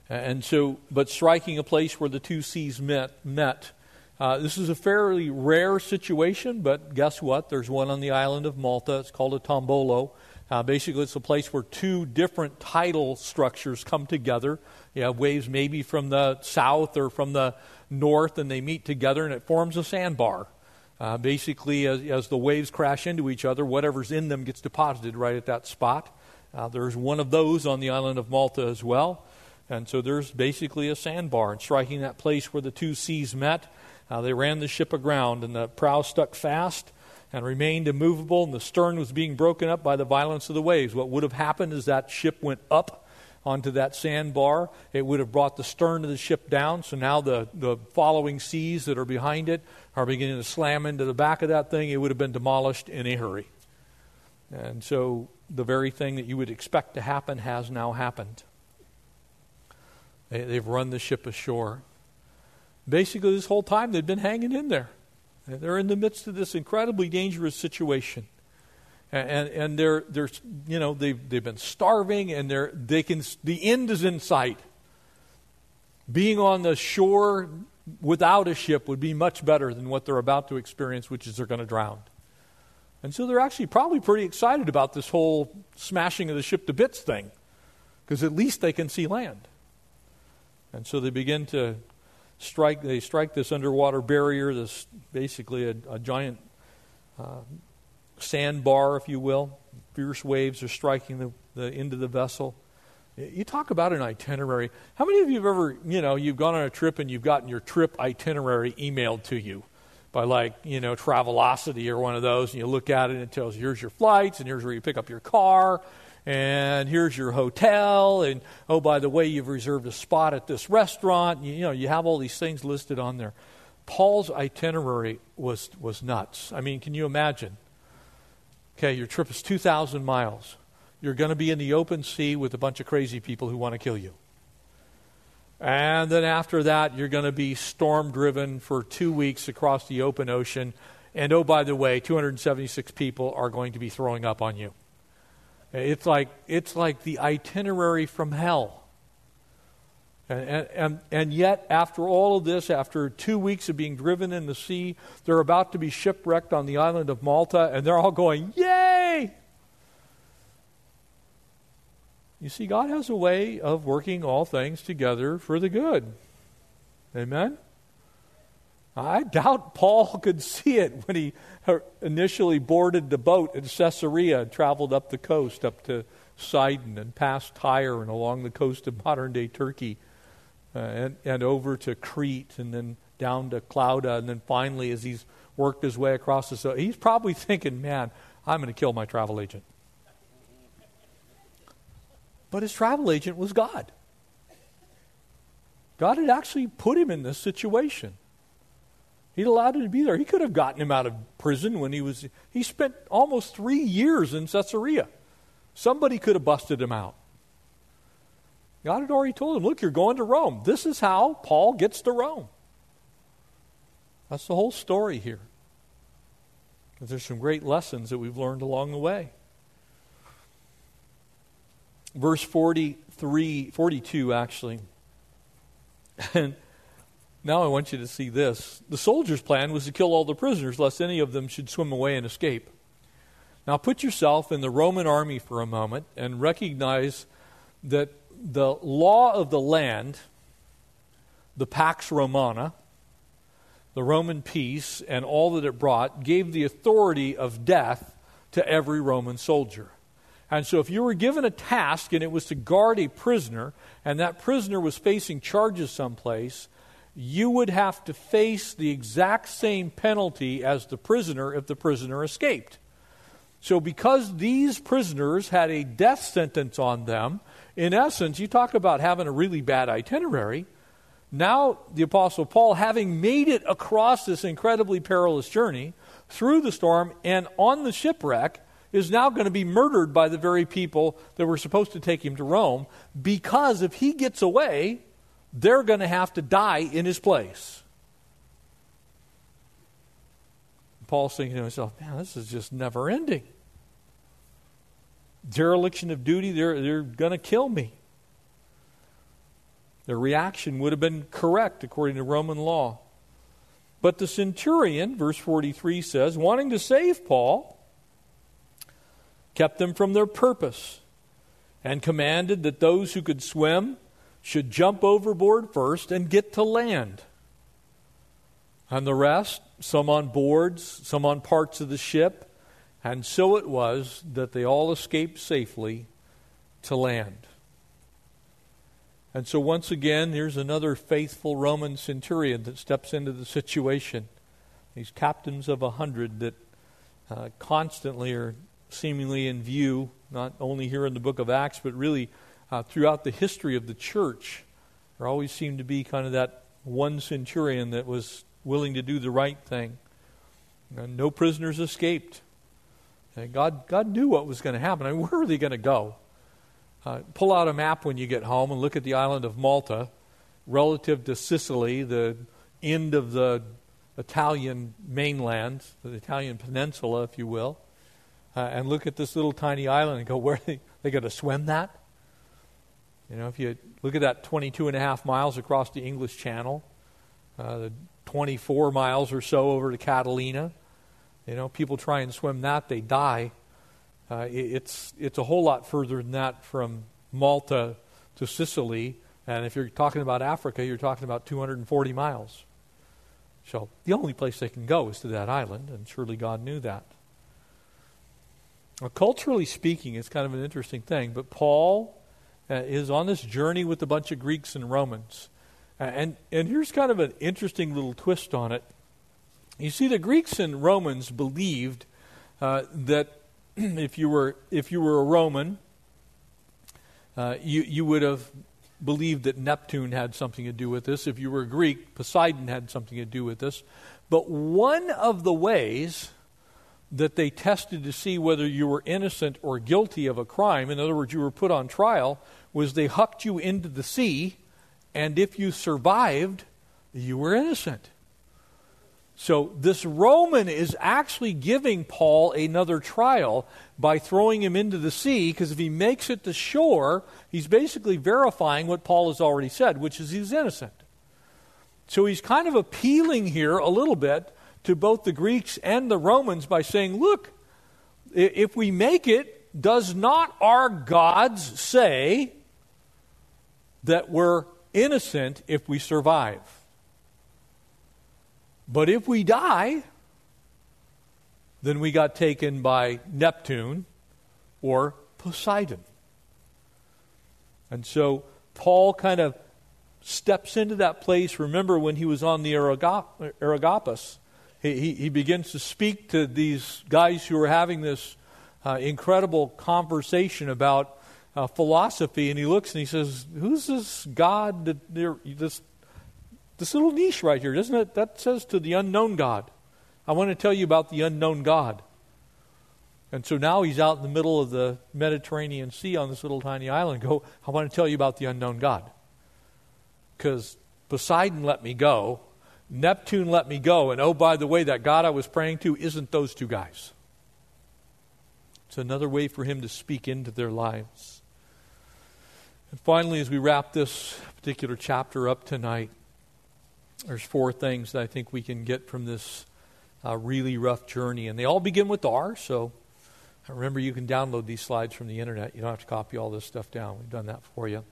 And so, but striking a place where the two seas met, met uh, this is a fairly rare situation, but guess what? There's one on the island of Malta. It's called a tombolo. Uh, basically, it's a place where two different tidal structures come together. You have waves maybe from the south or from the north, and they meet together, and it forms a sandbar. Uh, basically, as, as, the waves crash into each other, whatever's in them gets deposited right at that spot. Uh, there's one of those on the island of Malta as well. And so there's basically a sandbar. And striking that place where the two seas met, uh, they ran the ship aground, and the prow stuck fast and remained immovable, and the stern was being broken up by the violence of the waves. What would have happened is that ship went up onto that sandbar. It would have brought the stern of the ship down, so now the, the following seas that are behind it are beginning to slam into the back of that thing. It would have been demolished in a hurry. And so the very thing that you would expect to happen has now happened. They, they've run the ship ashore basically this whole time they've been hanging in there. They're in the midst of this incredibly dangerous situation. And, and they're, they're, you know, they've, they've been starving and they're, they can, the end is in sight. Being on the shore without a ship would be much better than what they're about to experience, which is they're going to drown. And so they're actually probably pretty excited about this whole smashing of the ship to bits thing, because at least they can see land. And so they begin to strike they strike this underwater barrier, this basically a, a giant uh, sandbar, if you will. Fierce waves are striking the, the end of the vessel. You talk about an itinerary. How many of you have ever, you know, you've gone on a trip and you've gotten your trip itinerary emailed to you by like, you know, Travelocity or one of those, and you look at it and it tells you here's your flights and here's where you pick up your car and here's your hotel, and oh, by the way, you've reserved a spot at this restaurant. You, you know, you have all these things listed on there. Paul's itinerary was, was nuts. I mean, can you imagine? Okay, your trip is 2,000 miles. You're going to be in the open sea with a bunch of crazy people who want to kill you. And then after that, you're going to be storm driven for two weeks across the open ocean. And oh, by the way, 276 people are going to be throwing up on you. It's like, it's like the itinerary from hell. And, and, and yet, after all of this, after two weeks of being driven in the sea, they're about to be shipwrecked on the island of Malta, and they're all going, Yay! You see, God has a way of working all things together for the good. Amen? I doubt Paul could see it when he initially boarded the boat in Caesarea and traveled up the coast, up to Sidon and past Tyre and along the coast of modern day Turkey uh, and, and over to Crete and then down to Clauda. And then finally, as he's worked his way across the sea, he's probably thinking, man, I'm going to kill my travel agent. But his travel agent was God. God had actually put him in this situation. He'd allowed him to be there. He could have gotten him out of prison when he was. He spent almost three years in Caesarea. Somebody could have busted him out. God had already told him, Look, you're going to Rome. This is how Paul gets to Rome. That's the whole story here. There's some great lessons that we've learned along the way. Verse 43, 42, actually. And now I want you to see this. The soldiers' plan was to kill all the prisoners, lest any of them should swim away and escape. Now put yourself in the Roman army for a moment and recognize that the law of the land the Pax Romana, the Roman peace, and all that it brought, gave the authority of death to every Roman soldier. And so, if you were given a task and it was to guard a prisoner, and that prisoner was facing charges someplace, you would have to face the exact same penalty as the prisoner if the prisoner escaped. So, because these prisoners had a death sentence on them, in essence, you talk about having a really bad itinerary. Now, the Apostle Paul, having made it across this incredibly perilous journey through the storm and on the shipwreck, is now going to be murdered by the very people that were supposed to take him to Rome because if he gets away, they're going to have to die in his place. Paul's thinking to himself, man, this is just never ending. Dereliction of duty, they're, they're going to kill me. Their reaction would have been correct according to Roman law. But the centurion, verse 43 says, wanting to save Paul, kept them from their purpose, and commanded that those who could swim should jump overboard first and get to land. And the rest, some on boards, some on parts of the ship, and so it was that they all escaped safely to land. And so, once again, here's another faithful Roman centurion that steps into the situation. These captains of a hundred that uh, constantly are seemingly in view, not only here in the book of Acts, but really uh, throughout the history of the church. There always seemed to be kind of that one centurion that was willing to do the right thing. And no prisoners escaped. And God, God knew what was going to happen. I mean, where are they going to go? Uh, pull out a map when you get home and look at the island of Malta relative to Sicily, the end of the Italian mainland, the Italian peninsula, if you will uh, and look at this little tiny island and go, where are they, they going to swim that? You know, if you look at that 22 and a half miles across the English Channel, uh, the 24 miles or so over to Catalina, you know, people try and swim that, they die. Uh, it, it's, it's a whole lot further than that from Malta to Sicily. And if you're talking about Africa, you're talking about 240 miles. So the only place they can go is to that island, and surely God knew that. Well, culturally speaking, it's kind of an interesting thing, but Paul uh, is on this journey with a bunch of Greeks and Romans. Uh, and, and here's kind of an interesting little twist on it. You see, the Greeks and Romans believed uh, that if you were if you were a Roman, uh, you you would have believed that Neptune had something to do with this. If you were a Greek, Poseidon had something to do with this. But one of the ways that they tested to see whether you were innocent or guilty of a crime, in other words, you were put on trial, was they hucked you into the sea, and if you survived, you were innocent. So this Roman is actually giving Paul another trial by throwing him into the sea, because if he makes it to shore, he's basically verifying what Paul has already said, which is he's innocent. So he's kind of appealing here a little bit to both the Greeks and the Romans by saying, look, if we make it, does not our gods say that we're innocent if we survive? But if we die, then we got taken by Neptune or Poseidon. And so Paul kind of steps into that place. Remember when he was on the Areopagus he, he, begins to speak to these guys who are having this uh, incredible conversation about uh, philosophy, and he looks and he says, "Who's this God? That this this little niche right here, doesn't it? That says to the unknown God. I want to tell you about the unknown God." And so now he's out in the middle of the Mediterranean Sea on this little tiny island. Go, I want to tell you about the unknown God. Because Poseidon let me go, Neptune let me go. And oh, by the way, that God I was praying to isn't those two guys. It's another way for him to speak into their lives. And finally, as we wrap this particular chapter up tonight, there's four things that I think we can get from this uh, really rough journey. And they all begin with R, so remember you can download these slides from the internet. You don't have to copy all this stuff down. We've done that for you.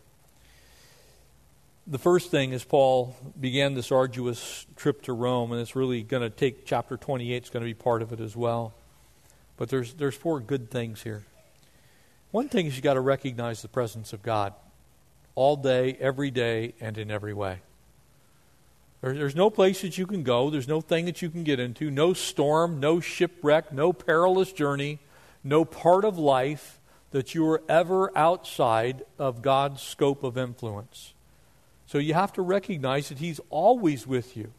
the first thing is Paul began this arduous trip to Rome, and it's really going to take chapter 28, it's going to be part of it as well. But there's, there's four good things here. One thing is you've got to recognize the presence of God all day, every day, and in every way. There, there's no place that you can go, there's no thing that you can get into, no storm, no shipwreck, no perilous journey, no part of life that you are ever outside of God's scope of influence. So you have to recognize that He's always with you.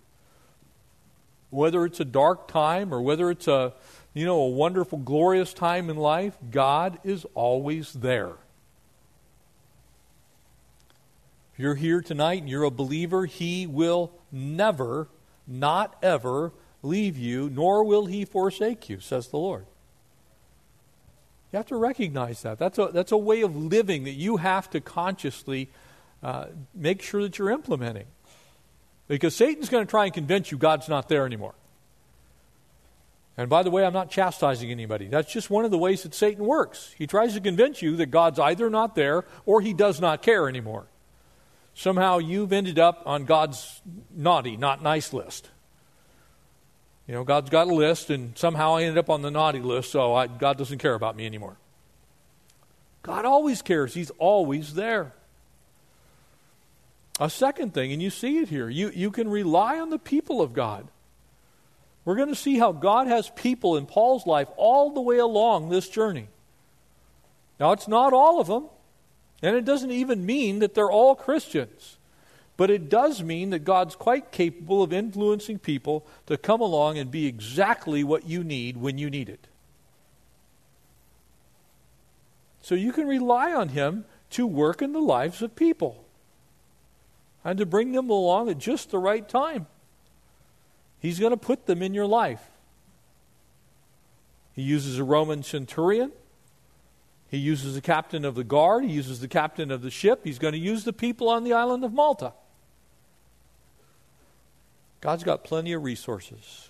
Whether it's a dark time or whether it's a you know a wonderful, glorious time in life, God is always there. If you're here tonight and you're a believer, He will never, not ever, leave you, nor will He forsake you, says the Lord. You have to recognize that. That's a, that's a way of living that you have to consciously uh, make sure that you're implementing. Because Satan's going to try and convince you God's not there anymore. And by the way, I'm not chastising anybody. That's just one of the ways that Satan works. He tries to convince you that God's either not there or he does not care anymore. Somehow you've ended up on God's naughty, not nice list. You know, God's got a list, and somehow I ended up on the naughty list, so I, God doesn't care about me anymore. God always cares, He's always there. A second thing, and you see it here, you, you can rely on the people of God. We're going to see how God has people in Paul's life all the way along this journey. Now, it's not all of them, and it doesn't even mean that they're all Christians. But it does mean that God's quite capable of influencing people to come along and be exactly what you need when you need it. So you can rely on Him to work in the lives of people and to bring them along at just the right time. He's going to put them in your life. He uses a Roman centurion. He uses the captain of the guard. He uses the captain of the ship. He's going to use the people on the island of Malta. God's got plenty of resources.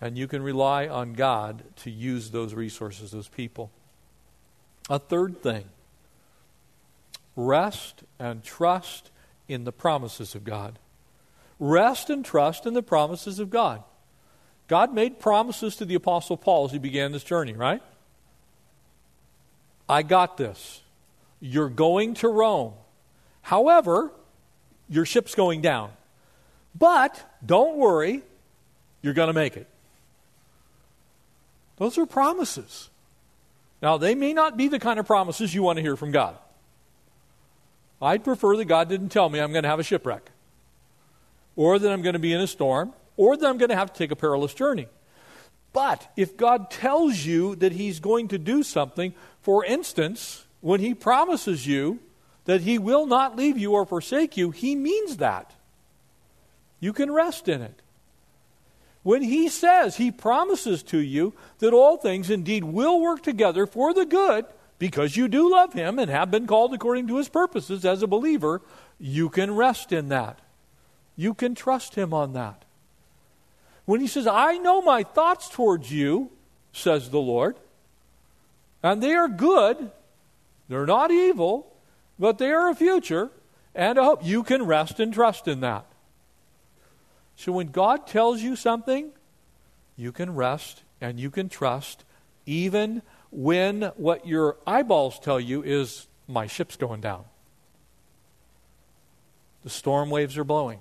And you can rely on God to use those resources, those people. A third thing rest and trust in the promises of God. Rest and trust in the promises of God. God made promises to the Apostle Paul as he began this journey, right? I got this. You're going to Rome. However, your ship's going down. But don't worry, you're going to make it. Those are promises. Now, they may not be the kind of promises you want to hear from God. I'd prefer that God didn't tell me I'm going to have a shipwreck, or that I'm going to be in a storm, or that I'm going to have to take a perilous journey. But if God tells you that He's going to do something, for instance, when He promises you that He will not leave you or forsake you, He means that. You can rest in it. When he says, he promises to you that all things indeed will work together for the good because you do love him and have been called according to his purposes as a believer, you can rest in that. You can trust him on that. When he says, I know my thoughts towards you, says the Lord, and they are good, they're not evil, but they are a future and a hope, you can rest and trust in that. So when God tells you something, you can rest and you can trust, even when what your eyeballs tell you is, my ship's going down. The storm waves are blowing.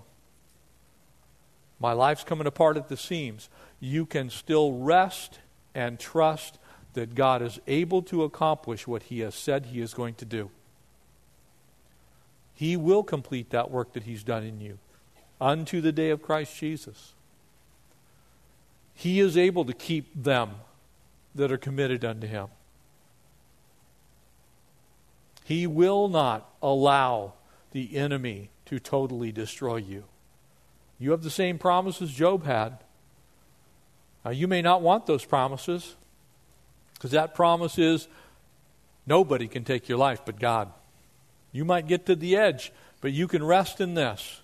My life's coming apart at the seams. You can still rest and trust that God is able to accomplish what He has said He is going to do. He will complete that work that He's done in you unto the day of Christ Jesus. He is able to keep them that are committed unto Him. He will not allow the enemy to totally destroy you. You have the same promises Job had. Now, you may not want those promises because that promise is nobody can take your life but God. You might get to the edge, but you can rest in this.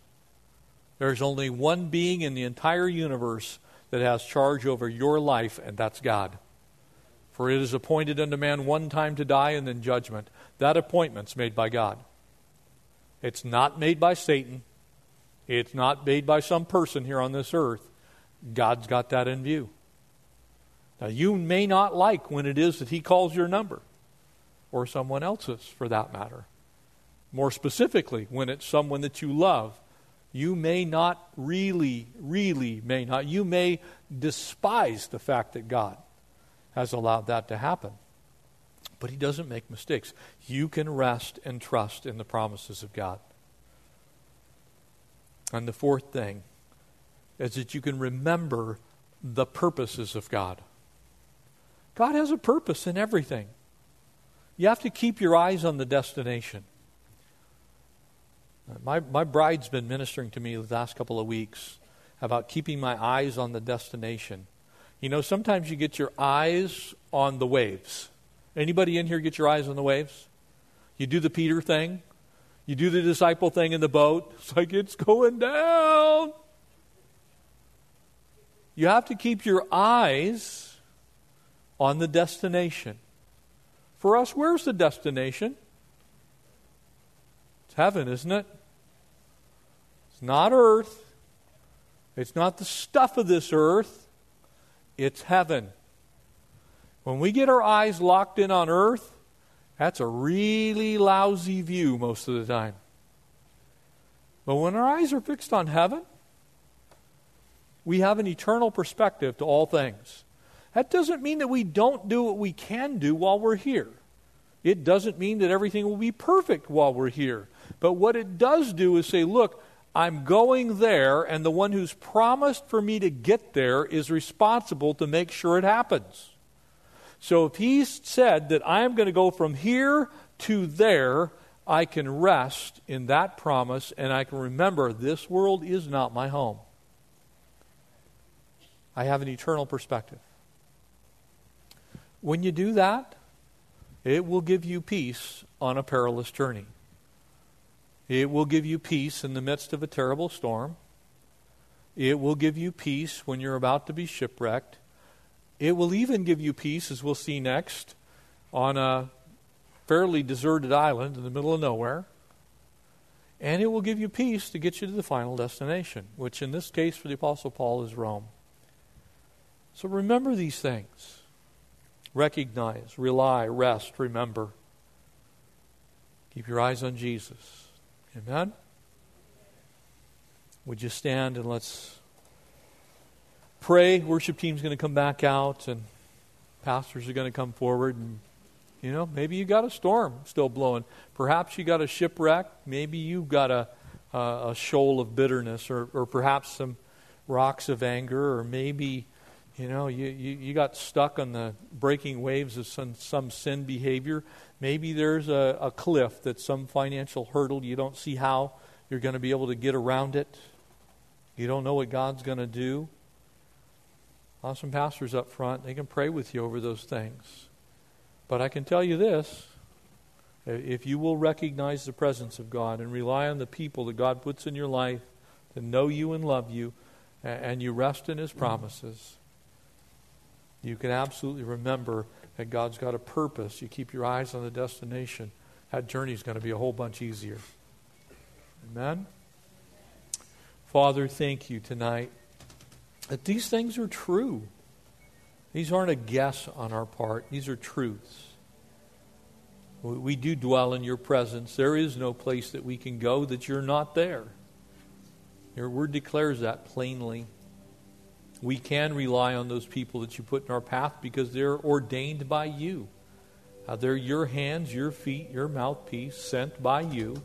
There's only one being in the entire universe that has charge over your life, and that's God. For it is appointed unto man one time to die and then judgment. That appointment's made by God. It's not made by Satan. It's not made by some person here on this earth. God's got that in view. Now, you may not like when it is that He calls your number, or someone else's for that matter. More specifically, when it's someone that you love, you may not really, really may not. You may despise the fact that God has allowed that to happen. But He doesn't make mistakes. You can rest and trust in the promises of God. And the fourth thing is that you can remember the purposes of God. God has a purpose in everything. You have to keep your eyes on the destination. Uh, my, my bride's been ministering to me the last couple of weeks about keeping my eyes on the destination. You know, sometimes you get your eyes on the waves. Anybody in here get your eyes on the waves? You do the Peter thing. You do the disciple thing in the boat. It's like it's going down. You have to keep your eyes on the destination. For us, where's the destination? It's heaven, isn't it? It's not earth. It's not the stuff of this earth. It's heaven. When we get our eyes locked in on earth, that's a really lousy view most of the time. But when our eyes are fixed on heaven, we have an eternal perspective to all things. That doesn't mean that we don't do what we can do while we're here. It doesn't mean that everything will be perfect while we're here. But what it does do is say, look, I'm going there, and the one who's promised for me to get there is responsible to make sure it happens. So if he said that I'm going to go from here to there, I can rest in that promise and I can remember this world is not my home. I have an eternal perspective. When you do that, it will give you peace on a perilous journey. It will give you peace in the midst of a terrible storm. It will give you peace when you're about to be shipwrecked. It will even give you peace, as we'll see next, on a fairly deserted island in the middle of nowhere. And it will give you peace to get you to the final destination, which in this case for the Apostle Paul is Rome. So remember these things. Recognize, rely, rest, remember. Keep your eyes on Jesus. Amen? Would you stand and let's pray. Worship team's going to come back out, and pastors are going to come forward. And, you know, maybe you got a storm still blowing. Perhaps you got a shipwreck. Maybe you got a, a shoal of bitterness, or, or perhaps some rocks of anger, or maybe, you know, you, you, you got stuck on the breaking waves of some, some sin behavior. Maybe there's a, a cliff that's some financial hurdle. You don't see how you're going to be able to get around it. You don't know what God's going to do. Awesome pastors up front, they can pray with you over those things. But I can tell you this if you will recognize the presence of God and rely on the people that God puts in your life to know you and love you, and you rest in His promises, you can absolutely remember that God's got a purpose. You keep your eyes on the destination. That journey is going to be a whole bunch easier. Amen? Father, thank you tonight that these things are true. These aren't a guess on our part, these are truths. We do dwell in your presence. There is no place that we can go that you're not there. Your word declares that plainly. We can rely on those people that you put in our path because they're ordained by you. Uh, they're your hands, your feet, your mouthpiece, sent by you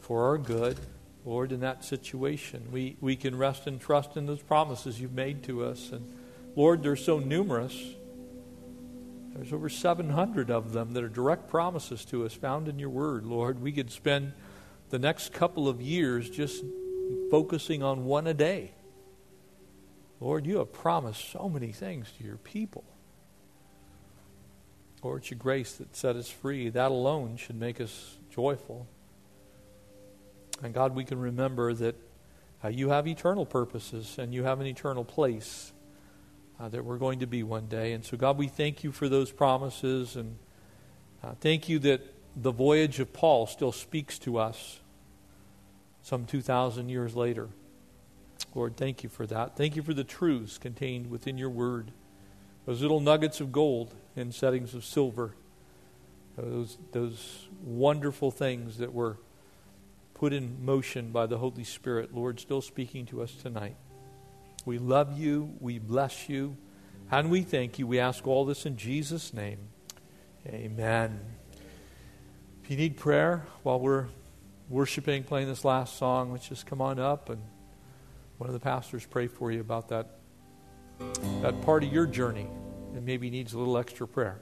for our good. Lord, in that situation. We, we can rest and trust in those promises you've made to us. And Lord, they're so numerous. There's over 700 of them that are direct promises to us found in your word, Lord. We could spend the next couple of years just focusing on one a day. Lord, you have promised so many things to your people. Lord, it's your grace that set us free. That alone should make us joyful. And God, we can remember that uh, you have eternal purposes and you have an eternal place uh, that we're going to be one day. And so, God, we thank you for those promises and uh, thank you that the voyage of Paul still speaks to us some 2,000 years later. Lord, thank you for that. Thank you for the truths contained within your word. Those little nuggets of gold in settings of silver. Those, those wonderful things that were put in motion by the Holy Spirit. Lord, still speaking to us tonight. We love you. We bless you. And we thank you. We ask all this in Jesus' name. Amen. If you need prayer while we're worshiping, playing this last song, let's just come on up and one of the pastors pray for you about that, that part of your journey that maybe needs a little extra prayer.